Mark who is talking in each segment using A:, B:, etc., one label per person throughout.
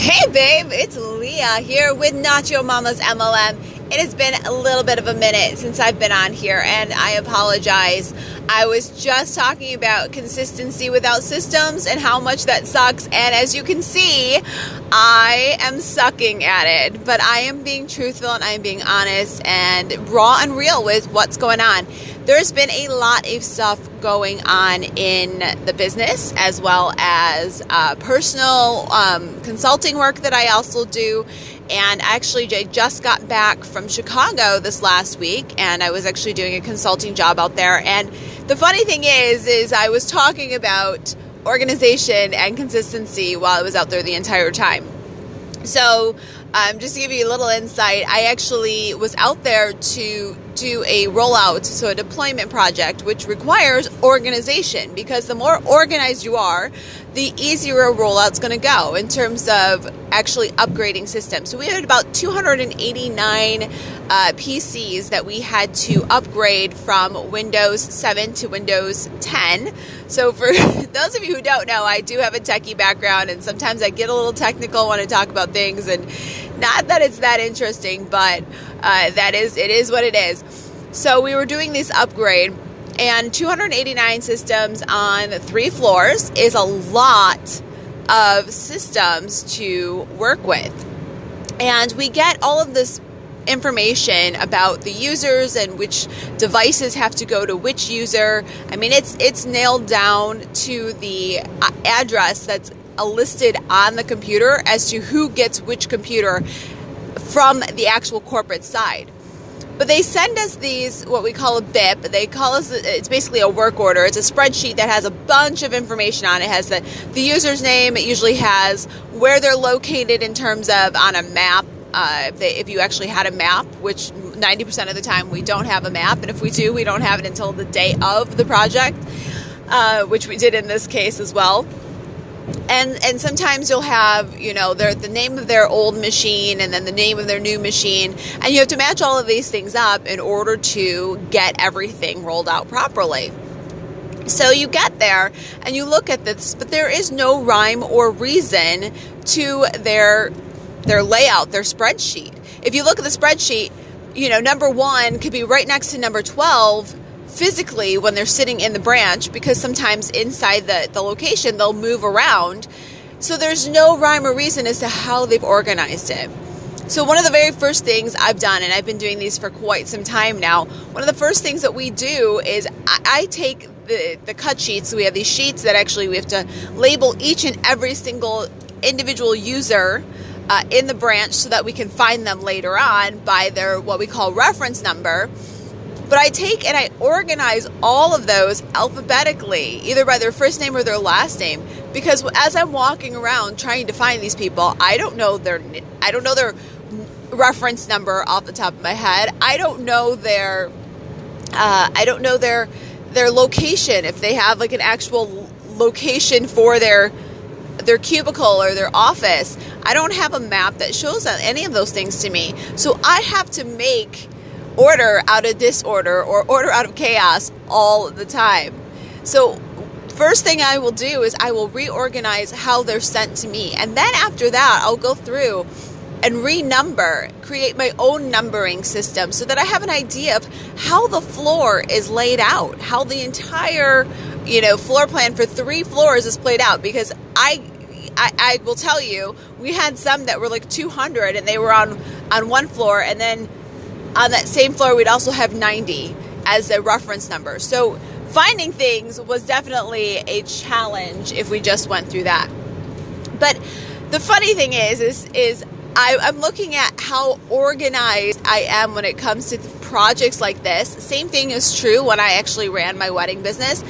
A: Hey babe, it's Leah here with Nacho Mama's MLM. It has been a little bit of a minute since I've been on here, and I apologize. I was just talking about consistency without systems and how much that sucks, and as you can see, I am sucking at it. But I am being truthful and I am being honest and raw and real with what's going on there's been a lot of stuff going on in the business as well as uh, personal um, consulting work that I also do. And actually, I just got back from Chicago this last week, and I was actually doing a consulting job out there. And the funny thing is, is I was talking about organization and consistency while I was out there the entire time. So, um, just to give you a little insight, I actually was out there to do a rollout, so a deployment project, which requires organization because the more organized you are, the easier a rollout's going to go in terms of actually upgrading systems. So we had about 289 uh, PCs that we had to upgrade from Windows 7 to Windows 10. So for those of you who don't know, I do have a techie background, and sometimes I get a little technical when I talk about things, and not that it's that interesting, but uh, that is it is what it is. So we were doing this upgrade and 289 systems on three floors is a lot of systems to work with. And we get all of this information about the users and which devices have to go to which user. I mean, it's it's nailed down to the address that's listed on the computer as to who gets which computer from the actual corporate side. But they send us these, what we call a BIP. They call us, it's basically a work order. It's a spreadsheet that has a bunch of information on it. It has the, the user's name. It usually has where they're located in terms of on a map. Uh, if, they, if you actually had a map, which 90% of the time we don't have a map, and if we do, we don't have it until the day of the project, uh, which we did in this case as well and and sometimes you'll have you know their the name of their old machine and then the name of their new machine. And you have to match all of these things up in order to get everything rolled out properly. So you get there and you look at this but there is no rhyme or reason to their their layout their spreadsheet. If you look at the spreadsheet you know number 1 could be right next to number 12 physically when they're sitting in the branch because sometimes inside the, the location they'll move around. So there's no rhyme or reason as to how they've organized it. So, one of the very first things I've done, and I've been doing these for quite some time now, one of the first things that we do is I, I take the, the cut sheets. We have these sheets that actually we have to label each and every single individual user uh, in the branch so that we can find them later on by their what we call reference number. But I take and I organize all of those alphabetically, either by their first name or their last name, because as I'm walking around trying to find these people, I don't know their I don't know their reference number off the top of my head. I don't know their uh, I don't know their their location if they have like an actual location for their their cubicle or their office. I don't have a map that shows any of those things to me. So I have to make order out of disorder or order out of chaos all the time. So, first thing I will do is I will reorganize how they're sent to me. And then after that, I'll go through and renumber, create my own numbering system so that I have an idea of how the floor is laid out, how the entire, you know, floor plan for three floors is played out because I I, I, will tell you, we had some that were like 200 and they were on on one floor, and then on that same floor, we'd also have 90 as a reference number. So finding things was definitely a challenge if we just went through that. But the funny thing is, is, is I, am looking at how organized I am when it comes to projects like this. Same thing is true when I actually ran my wedding business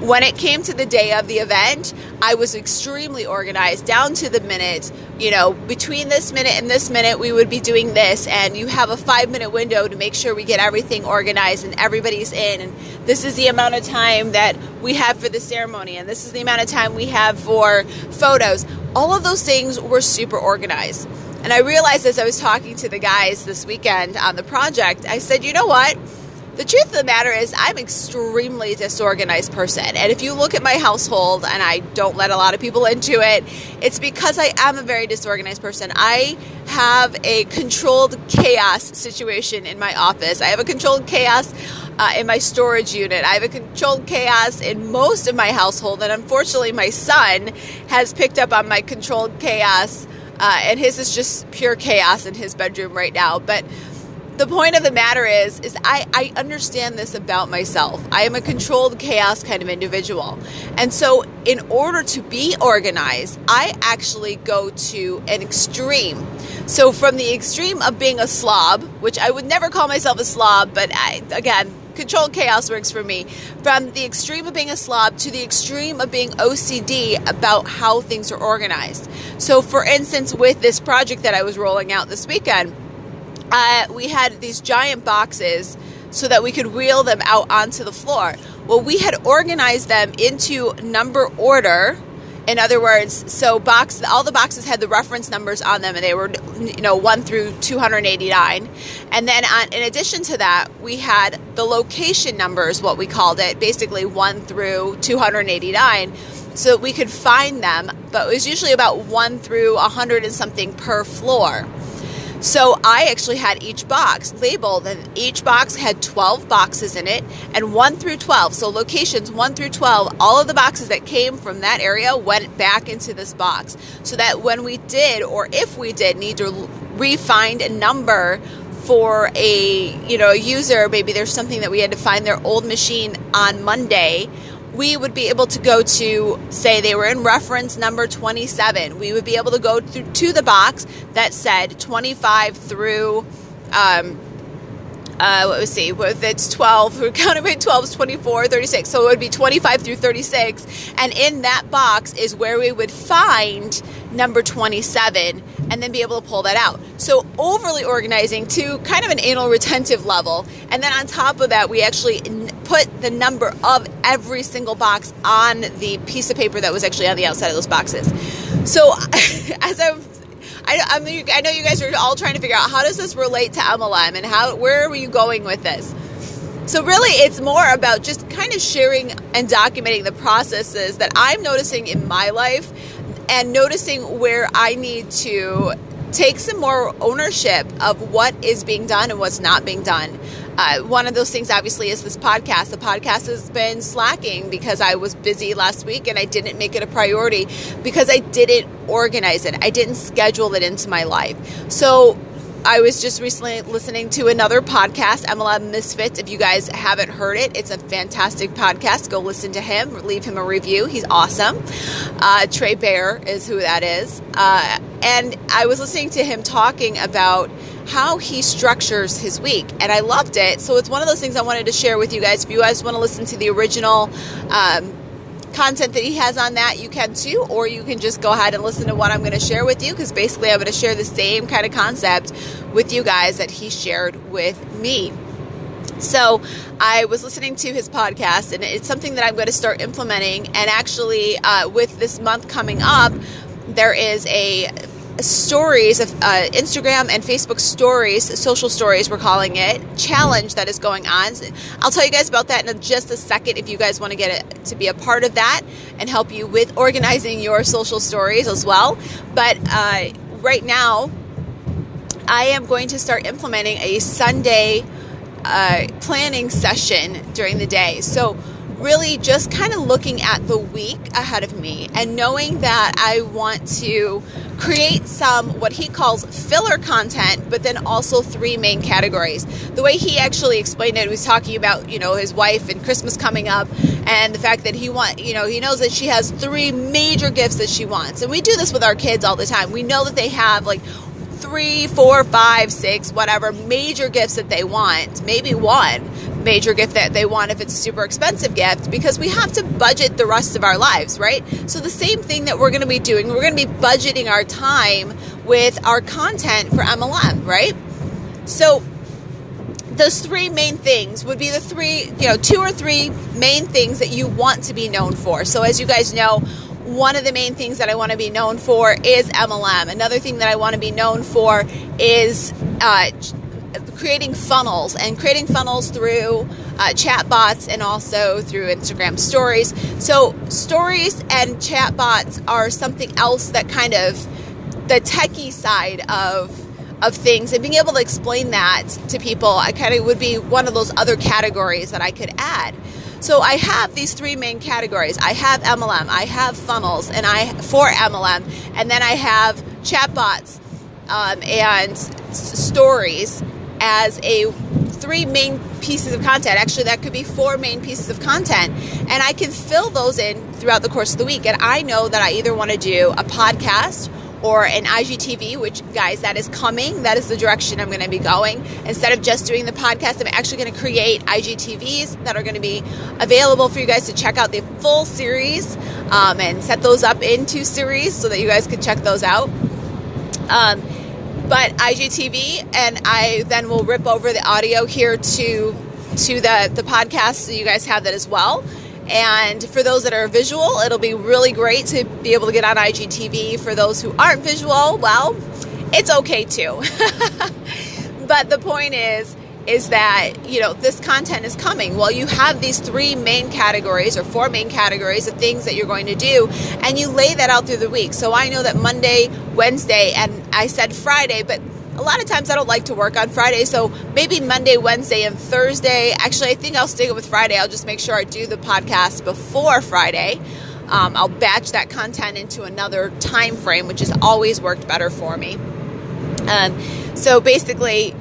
A: when it came to the day of the event, I was extremely organized down to the minute. You know, between this minute and this minute, we would be doing this, and you have a five minute window to make sure we get everything organized and everybody's in. And this is the amount of time that we have for the ceremony, and this is the amount of time we have for photos. All of those things were super organized. And I realized as I was talking to the guys this weekend on the project, I said, you know what? The truth of the matter is, I'm an extremely disorganized person. And if you look at my household, and I don't let a lot of people into it, it's because I am a very disorganized person. I have a controlled chaos situation in my office. I have a controlled chaos uh, in my storage unit. I have a controlled chaos in most of my household. And unfortunately, my son has picked up on my controlled chaos. Uh, and his is just pure chaos in his bedroom right now. But the point of the matter is is I, I understand this about myself. I am a controlled chaos kind of individual. And so in order to be organized i actually go to an extreme. So from the extreme of being a slob which i would never call myself a slob but I, again controlled chaos works for me. From the extreme of being a slob to the extreme of being ocd about how things are organized. So for instance with this project that i was rolling out this weekend uh, we had these giant boxes so that we could wheel them out onto the floor. Well, we had organized them into number order. In other words, so box all the boxes had the reference numbers on them, and they were you know one through 289. And then on, in addition to that, we had the location numbers, what we called it, basically one through 289, so that we could find them. But it was usually about one through 100 and something per floor. So I actually had each box labeled, and each box had 12 boxes in it, and 1 through 12. So locations 1 through 12, all of the boxes that came from that area went back into this box. So that when we did, or if we did, need to re-find a number for a you know a user maybe there's something that we had to find their old machine on monday we would be able to go to, say, they were in reference number 27. We would be able to go to the box that said 25 through, um, uh, let us see, if it's 12, we're counting by 12 is 24, 36. So it would be 25 through 36. And in that box is where we would find number 27 and then be able to pull that out. So overly organizing to kind of an anal retentive level. And then on top of that, we actually put the number of every single box on the piece of paper that was actually on the outside of those boxes. So as I've I, I, mean, I know you guys are all trying to figure out how does this relate to MLM and how where are you going with this? So really it's more about just kind of sharing and documenting the processes that I'm noticing in my life and noticing where I need to take some more ownership of what is being done and what's not being done. Uh, one of those things, obviously, is this podcast. The podcast has been slacking because I was busy last week and I didn't make it a priority because I didn't organize it. I didn't schedule it into my life. So I was just recently listening to another podcast, MLM Misfits. If you guys haven't heard it, it's a fantastic podcast. Go listen to him, leave him a review. He's awesome. Uh, Trey Bear is who that is. Uh, and I was listening to him talking about how he structures his week, and I loved it. So it's one of those things I wanted to share with you guys. If you guys want to listen to the original, um, content that he has on that, you can too, or you can just go ahead and listen to what I'm going to share with you because basically I'm going to share the same kind of concept with you guys that he shared with me. So I was listening to his podcast, and it's something that I'm going to start implementing. And actually, uh, with this month coming up, there is a stories of uh, Instagram and Facebook stories, social stories, we're calling it, challenge that is going on. I'll tell you guys about that in just a second if you guys want to get it, to be a part of that and help you with organizing your social stories as well. But uh, right now, I am going to start implementing a Sunday uh, planning session during the day. So really just kind of looking at the week ahead of me and knowing that I want to create some what he calls filler content, but then also three main categories. The way he actually explained it, he was talking about, you know, his wife and Christmas coming up and the fact that he want, you know, he knows that she has three major gifts that she wants. And we do this with our kids all the time. We know that they have like three, four, five, six, whatever major gifts that they want, maybe one major gift that they want if it's a super expensive gift, because we have to budget the rest of our lives, right? So, the same thing that we're going to be doing, we're going to be budgeting our time with our content for MLM, right? So, those three main things would be the three, you know, two or three main things that you want to be known for. So, as you guys know, one of the main things that I want to be known for is MLM. Another thing that I want to be known for is uh, creating funnels and creating funnels through uh, chat bots and also through Instagram stories. So, stories and chat bots are something else that kind of the techie side of of things and being able to explain that to people i kind of would be one of those other categories that i could add so I have these three main categories. I have MLM, I have funnels, and I for MLM, and then I have chatbots um, and s- stories as a three main pieces of content. Actually, that could be four main pieces of content, and I can fill those in throughout the course of the week. And I know that I either want to do a podcast or an IGTV, which, guys, that is coming. That is the direction I'm going to be going. Instead of just doing the podcast, I'm actually going to create IGTVs that are going to be available for you guys to check out the full series um, and set those up into series so that you guys can check those out. Um, but IGTV, and I then will rip over the audio here to to the the podcast so you guys have that as well. And for those that are visual, it'll be really great to be able to get on IGTV. For those who aren't visual, well, it's okay too. but the point is, is that you know this content is coming well you have these three main categories or four main categories of things that you're going to do and you lay that out through the week so i know that monday wednesday and i said friday but a lot of times I don't like to work on Friday, so maybe Monday, Wednesday, and Thursday. Actually, I think I'll stick it with Friday. I'll just make sure I do the podcast before Friday. Um, I'll batch that content into another time frame, which has always worked better for me. Um, so basically,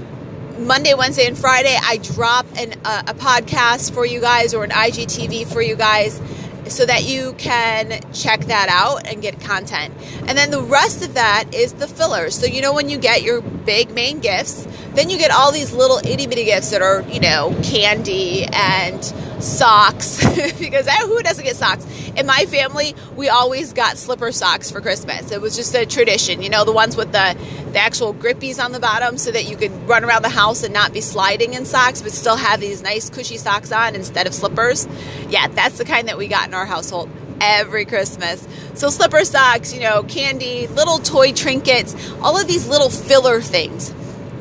A: Monday, Wednesday, and Friday, I drop an, uh, a podcast for you guys or an IGTV for you guys so that you can check that out and get content. And then the rest of that is the fillers. So, you know, when you get your big main gifts, then you get all these little itty bitty gifts that are, you know, candy and socks because eh, who doesn't get socks? In my family, we always got slipper socks for Christmas. It was just a tradition, you know, the ones with the the actual grippies on the bottom so that you could run around the house and not be sliding in socks but still have these nice cushy socks on instead of slippers. Yeah, that's the kind that we got in our household every Christmas. So slipper socks, you know, candy, little toy trinkets, all of these little filler things.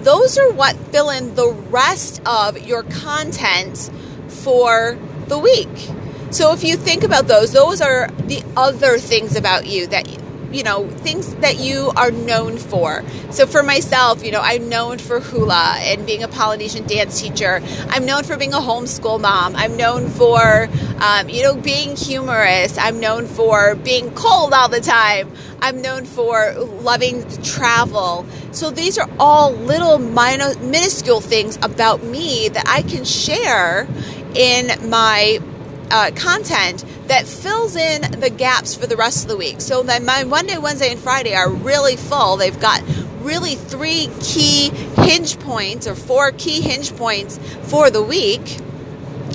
A: Those are what fill in the rest of your content for the week. So if you think about those, those are the other things about you that you know, things that you are known for. So for myself, you know, I'm known for hula and being a Polynesian dance teacher. I'm known for being a homeschool mom. I'm known for, um, you know, being humorous. I'm known for being cold all the time. I'm known for loving to travel. So these are all little minor, minuscule things about me that I can share in my uh, content that fills in the gaps for the rest of the week. So then my Monday, Wednesday, and Friday are really full. They've got really three key hinge points or four key hinge points for the week.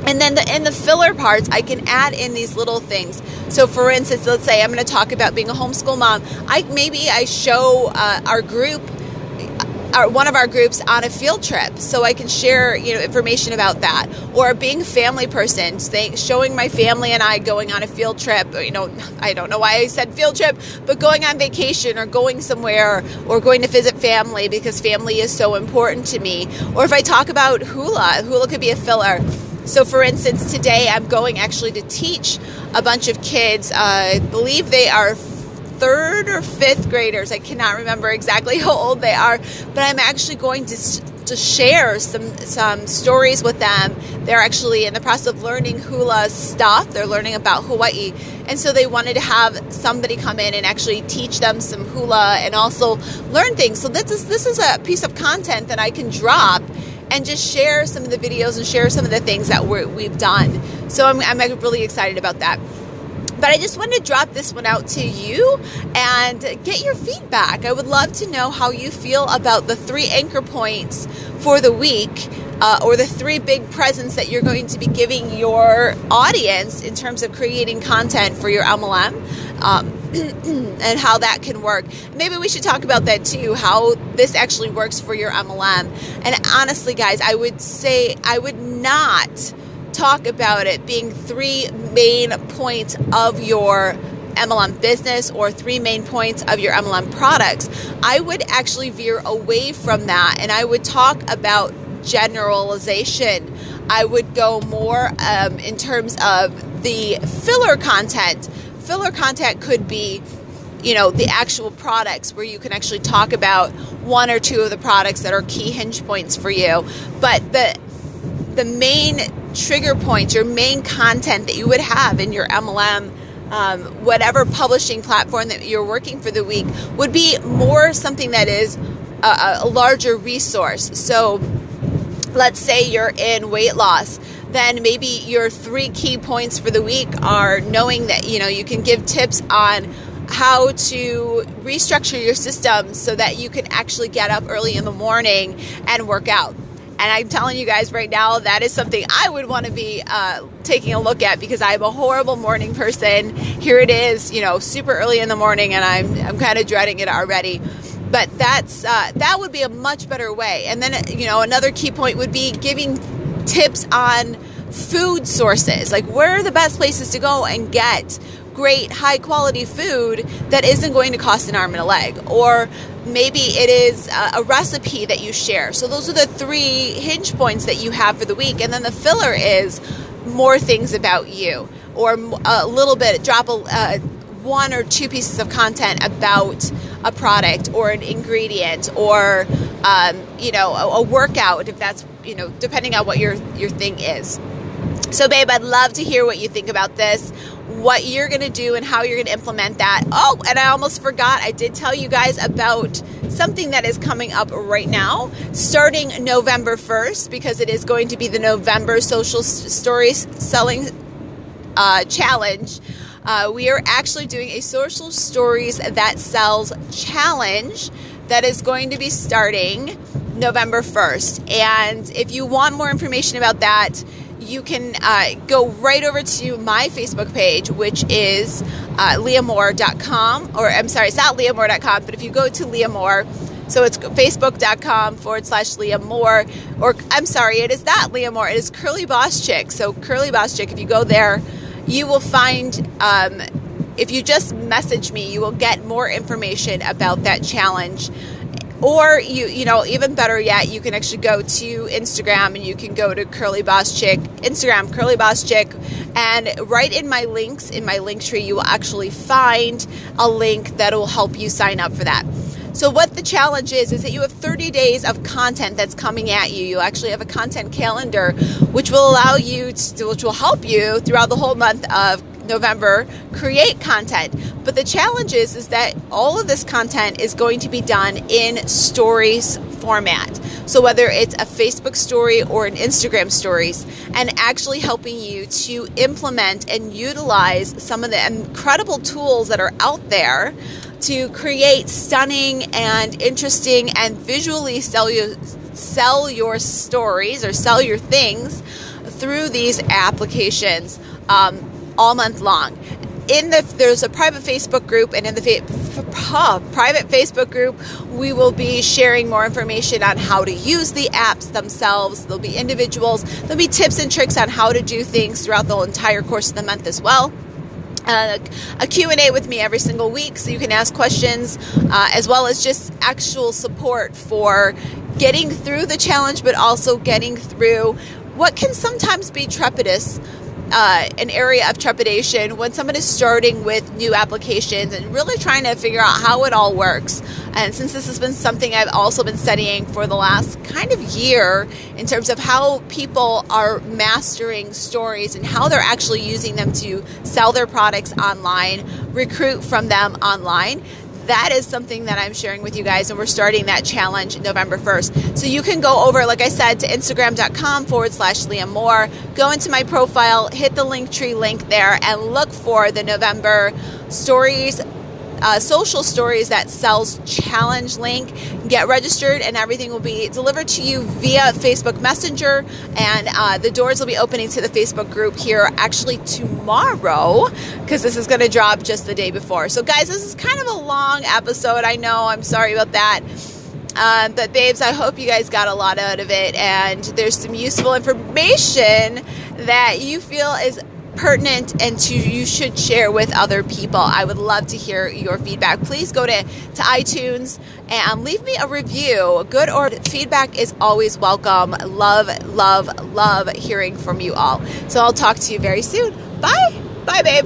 A: And then the, in the filler parts, I can add in these little things. So, for instance, let's say I'm going to talk about being a homeschool mom. I maybe I show uh, our group our, one of our groups on a field trip so I can share you know information about that or being a family person showing my family and I going on a field trip you know I don't know why I said field trip but going on vacation or going somewhere or going to visit family because family is so important to me or if I talk about hula hula could be a filler so, for instance, today I'm going actually to teach a bunch of kids. Uh, I believe they are third or fifth graders. I cannot remember exactly how old they are, but I'm actually going to to share some some stories with them. They're actually in the process of learning hula stuff. They're learning about Hawaii, and so they wanted to have somebody come in and actually teach them some hula and also learn things. So this is this is a piece of content that I can drop and just share some of the videos and share some of the things that we have done. So I'm, I'm really excited about that. But I just wanted to drop this one out to you and get your feedback. I would love to know how you feel about the three anchor points for the week uh, or the three big presents that you're going to be giving your audience in terms of creating content for your MLM. Um, and how that can work. Maybe we should talk about that too, how this actually works for your MLM. And honestly, guys, I would say I would not talk about it being three main points of your MLM business or three main points of your MLM products, I would actually veer away from that and I would talk about generalization. I would go more um, in terms of the filler content. Filler content could be you know the actual products where you can actually talk about one or two of the products that are key hinge points for you but the the main trigger points your main content that you would have in your mlm um, whatever publishing platform that you're working for the week would be more something that is a, a larger resource so let's say you're in weight loss then maybe your three key points for the week are knowing that you know you can give tips on how to restructure your system so that you can actually get up early in the morning and work out. And I'm telling you guys right now, that is something I would want to be uh, taking a look at because I'm a horrible morning person. Here it is, you know, super early in the morning, and I'm I'm kind of dreading it already. But that's uh, that would be a much better way. And then you know, another key point would be giving tips on food sources, like where are the best places to go and get great high quality food that isn't going to cost an arm and a leg. Or maybe it is a, recipe that you share. So those are the three hinge points that you have for the week. And then the filler is more things about you. Or a little bit drop a uh, one or two pieces of content about a product or an ingredient or um, you know a, a workout if that's you know depending on what your your thing is so, babe, I'd love to hear what you think about this, what you're going to do, and how you're going to implement that. Oh, and I almost forgot, I did tell you guys about something that is coming up right now, starting November 1st, because it is going to be the November Social Stories Selling uh, Challenge. Uh, we are actually doing a social stories that sells challenge that is going to be starting November 1st. And if you want more information about that, you can uh, go right over to my Facebook page, which is uh, leahmoore.com, or I'm sorry, it's not leahmoore.com, but if you go to Leah Moore, so it's facebook.com forward slash Leah Moore, or I'm sorry, it is not Leah Moore, it is Curly Boss Chick. So, Curly Boss Chick, if you go there, you will find, um, if you just message me, you will get more information about that challenge or you you know even better yet you can actually go to instagram and you can go to curly boss chick instagram curly boss chick and right in my links in my link tree you will actually find a link that will help you sign up for that so what the challenge is is that you have 30 days of content that's coming at you. You actually have a content calendar which will allow you to, which will help you throughout the whole month of November create content. But the challenge is, is that all of this content is going to be done in stories format. So whether it's a Facebook story or an Instagram stories, and actually helping you to implement and utilize some of the incredible tools that are out there to create stunning and interesting and visually sell you sell your stories or sell your things through these applications. Um, all month long. In the there's a private Facebook group, and in the fa- private Facebook group, we will be sharing more information on how to use the apps themselves. There'll be individuals. There'll be tips and tricks on how to do things throughout the entire course of the month as well. Uh, a q&a with me every single week so you can ask questions uh, as well as just actual support for getting through the challenge but also getting through what can sometimes be trepidous uh, an area of trepidation when someone is starting with new applications and really trying to figure out how it all works. And since this has been something I've also been studying for the last kind of year in terms of how people are mastering stories and how they're actually using them to sell their products online, recruit from them online, that is something that I'm sharing with you guys, and we're starting that challenge November 1st. So you can go over, like I said, to Instagram.com forward slash Leah Moore, go into my profile, hit the link tree link there, and look for the November stories uh, social stories that sells challenge link. Get registered, and everything will be delivered to you via Facebook Messenger. And uh, the doors will be opening to the Facebook group here actually tomorrow because this is going to drop just the day before. So, guys, this is kind of a long episode. I know. I'm sorry about that. Um, but, babes, I hope you guys got a lot out of it, and there's some useful information that you feel is pertinent and to you should share with other people. I would love to hear your feedback. Please go to, to iTunes and leave me a review. Good or feedback is always welcome. Love, love, love hearing from you all. So I'll talk to you very soon. Bye. Bye, babe.